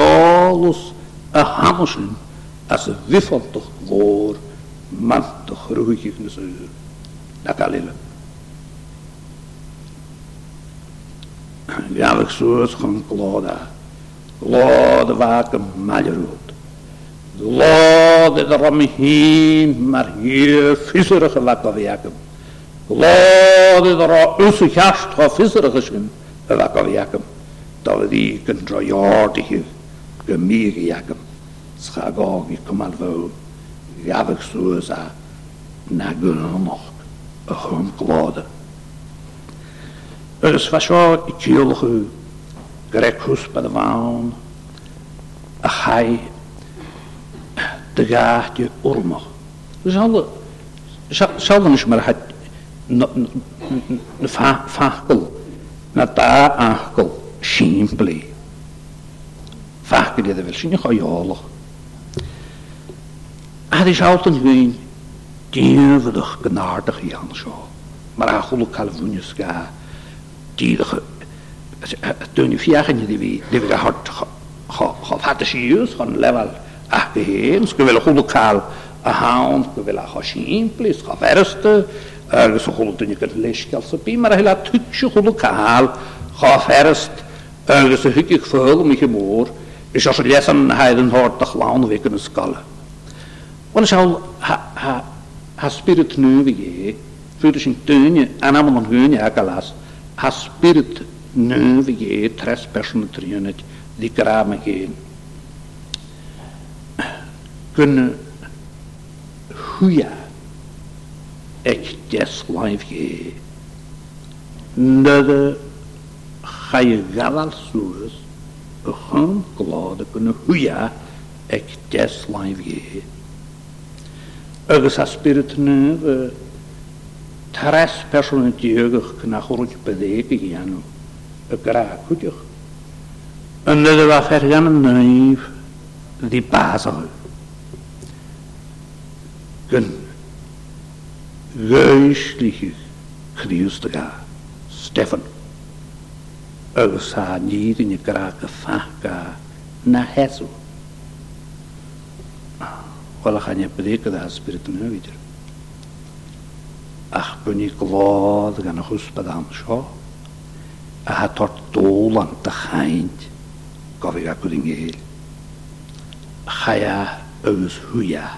als de alleen. Jawig soos gaan kloda. Kloda waken maljeroet. De lode erom heen, maar hier visserige wakker werken. Lode er usse gast van visserige schim, wakker werken. Dat die kan drojaardige Schagog, ik kom al wel. Jawig soos a, na gunnenocht, a gewoon kloda. Răsfășor cilhă, grecus pădvan, ahai, tăgate urmă. Zală, zală nici mărhat, fahkăl, nata ahkăl, simpli. Fahkăl de vel, și nici aiolă. Had is altijd gewoon, dievelig, genaardig Jan zo. Maar hij goede Calvinius gaat. díadach dúnú fiachan de bhí de bh chofhata síús chun lehil a héon go bhfuil chuúáil a hán go bhfuil a choín plís cho ferste agus a choúne go leisceil sa bí mar a heile tuú chuúáil cho ferst agus a thuigh fáil mi mór is as leis an heidan háirt a chláán bhí an scala. Wa se ha spirit nu vi ge, fu sin dúne an am an húne a galas, a spirit nu je tres personen triunet die kramen Kunnen goeie ek des life je. Nede ga je galas soes gaan klade kunnen goeie ek des life je. Ergens a spirit nu Тарас пешел на тюгах на хоруть подейка яну. Игра кутюх. En dat was er gaan de die pazel. Gen, geestliche Christiga, Stefan. Als sa niet in je kraken vaaka na hesu. Ah, wel, ga je preken dat spiritu ach bunni glád gan húspad an seo a ha tart dólan a chaint go bhíh go in héil. Chaia agus thuia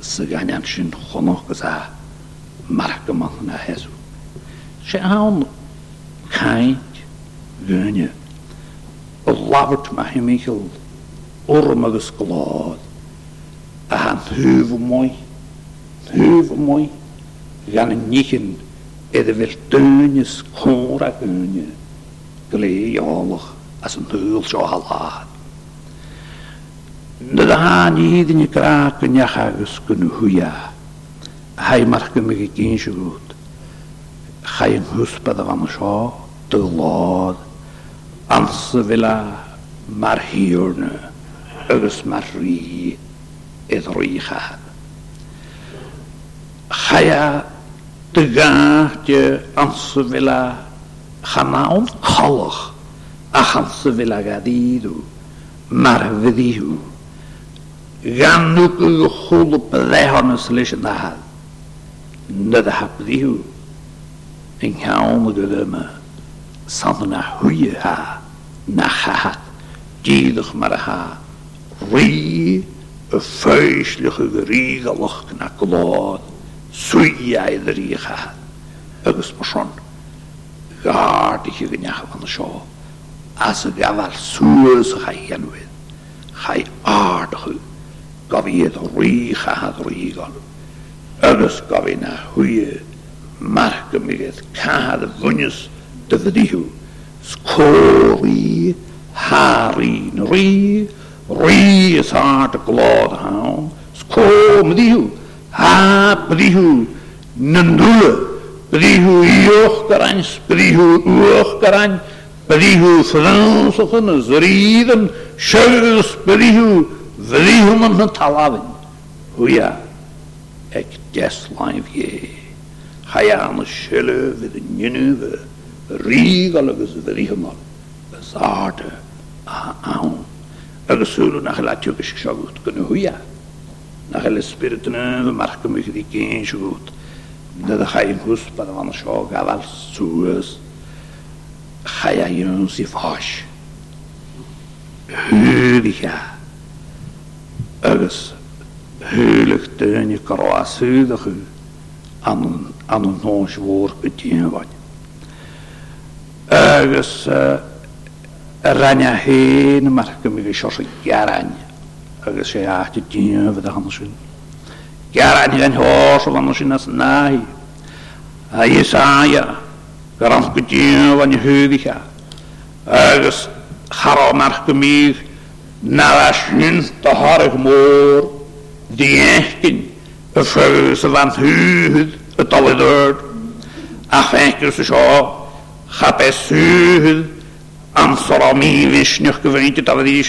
sa ganan sin chonochgus a mar goach na heú. sé an chaint gine ó labhart mai himimiil orm agus glád a an thuh mói thuh mói Jan Nichen en de vertuinje schora hunje. Gleejalig als een heul zo halaat. De daan iedereen je kraken jacha kunnen huja. Hij mag me geen goed. Ga je een huspada de zo te laat. Anse villa maar hierne. Ugus maar rie. Het rie gaat. Ga je gaatje ansevilla ganaon gallig villa gadidu marvidihu ganuku gulp lehanus lishnahal nadahapdihu en gaon gulme sanna huyeha nahahat jiedig maraha ri een feestelijke riegelig suia i ddrícha agus mar son gáard i chi gynneach fan y sio as y gafal sŵr sy'n chai anwyd, chai ard chw gofydd rîch a hadd rîgon agus gofyn a hwyr marg y mygydd cahad y fwynys dy fyddiw sgwri harin rî rî ys ard y glod hawn sgwm ddiw Ha prihu nandule, prihu jochkarans, prihu uochkaran, prihu fransochen, zriden, sjögrus, prihu, vrihuman na talavin. Huja, ek jeslajvje, hajane sjölu vid njönuve, rigalagus vrihumal, bezarte, aan. Agus sulu nach la tukish shagut kunu huja. Huja. Nahel espírito não marca me de quem chugut. Da da raio gus para uma choga val suas. Raiaion se foge. Hudiga. Agus que teunje kroasudige aan een aan een ons woord betien wat. Agus uh, ranja heen marka me de chosa Gesagt, die wird anders in. Ja, die zijn hoor, anders in als naai. gar garant gedien van je heuwiga. Ergens garomark gemig, nalasjins nou, te harig moor, die echten, vervuzen van het huid, het alle deur. Ach, wenkers is al, gaat bij zuid, Amsterdam, wie is nog gewend, dat is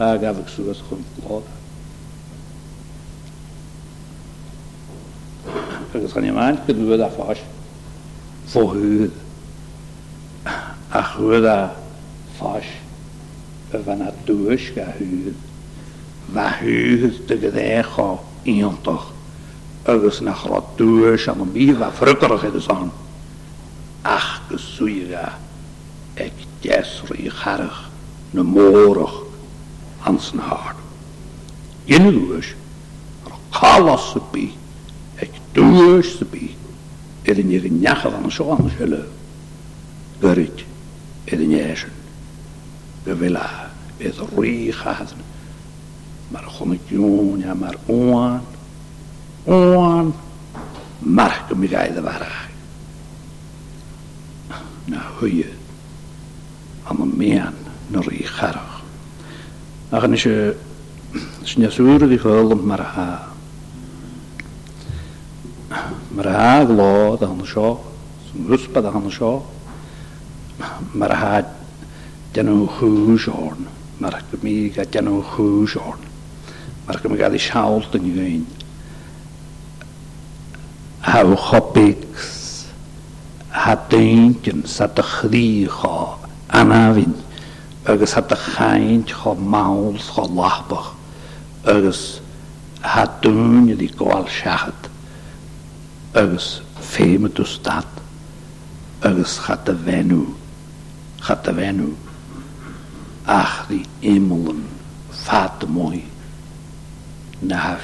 taagavik sugasqun qora agus gan imaan kun we a fas fo huud a huud a fas van a duus ga huud va huud de gedécha iontoch agus nach ra duus an een bie va frukkerige dus aan ach gesoeiga ek jesri charig na morig aan zijn haar. Je nu is, kalas te bij, het doe bij, er in je njagen van zo anders hele. Gerit, er in je hezen. De villa, het roei maar kon ik jongen, ja maar oan, oan, marken de waarheid. Nou, hoe je, aan meen, naar je Ach yn eisiau sy'n iaswyr wedi chwil yn mae'r ha. Mae'r ha glod a'n sio, sy'n rwsbad a'n sio, mae'r ha dyn nhw chwys o'n, mae'r gymig a dyn nhw chwys o'n, mae'r gymig a ddi siawl dyn nhw un. Haw chobigs, ha dyn sa dychdi cho, anafynt. ergens had de chaint cho máls cho lápach ergens had dúne dí gáil seachat agus féime tú stad agus chat a bhenú chat de bhenú ach die imimelan mooi. na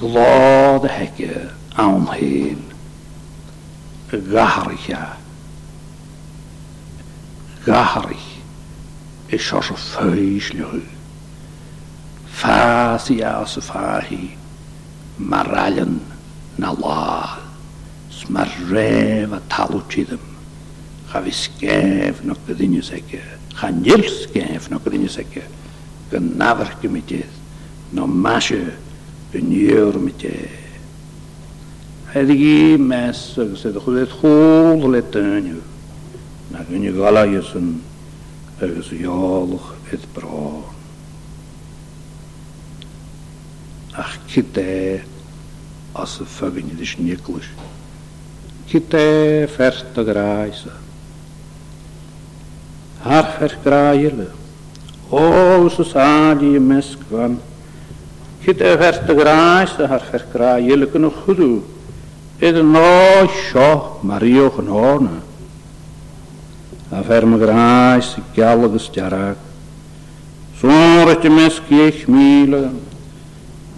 Lade hekken aanheen. Gaharig ja. Gaharig is als een vuisluhu. Fasia sefahi. Marallen na la. Smarreva taluchidem. Ga we skijf nog de dingen zeggen. Ga niet skijf nog de dingen zeggen. Genaverke met je. No uniformité. Hij die mensen, ze de goede school letten. Na hun je galajussen, ergens jalig het braun. Ach, kitte, als ze vuggen je de schnikkels. Kitte, verte grijzen. Haar verkraaien. O, ze zagen je mes Hit er vers de graas, de haar jullie nog goed doen. Is nou, een nou, sjo, Mario genoorne. A verme graas, kjallige stjarak. Zonder te mes kiech mielen.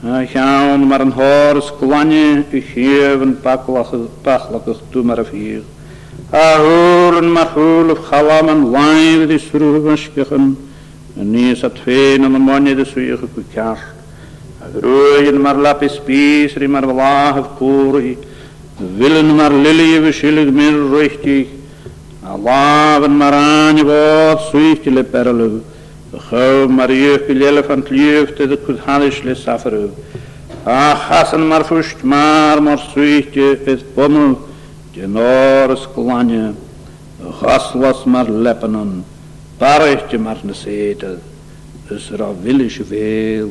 A gaan maar een horens klanje, u geven paklachig toe maar vier. A horen maar hoel of galam en lijn, die sroeven schichen. En is en de monje de zweeg op Rwy'n mar lapis bys, rwy'n mar vlahaf cwrwy, Vilen mar lili fysilig mir rwychtig, A lafan mar ani fod swychtig le berlyw, Chaw mar iwch i lelefant liwft ydw cwthadis le safarw, A chasan mar fwysht mar mar swychtig fydd bomw, Dynor ysglania, Chaslas mar lepanon, Barich di mar nasedydd, Ys ra vilis i fel,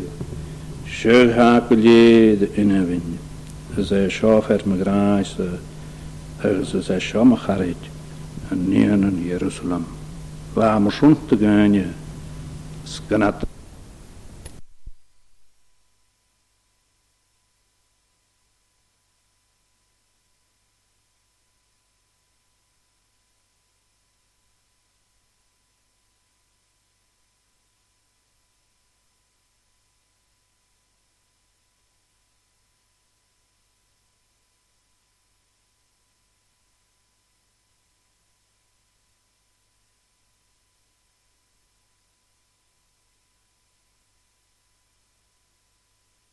Sjøl har gulid innevin. Ez e sjofert me grais, ez ez e sjoma charit, an nian an Jerusalem. La mo shunt gönje, skanat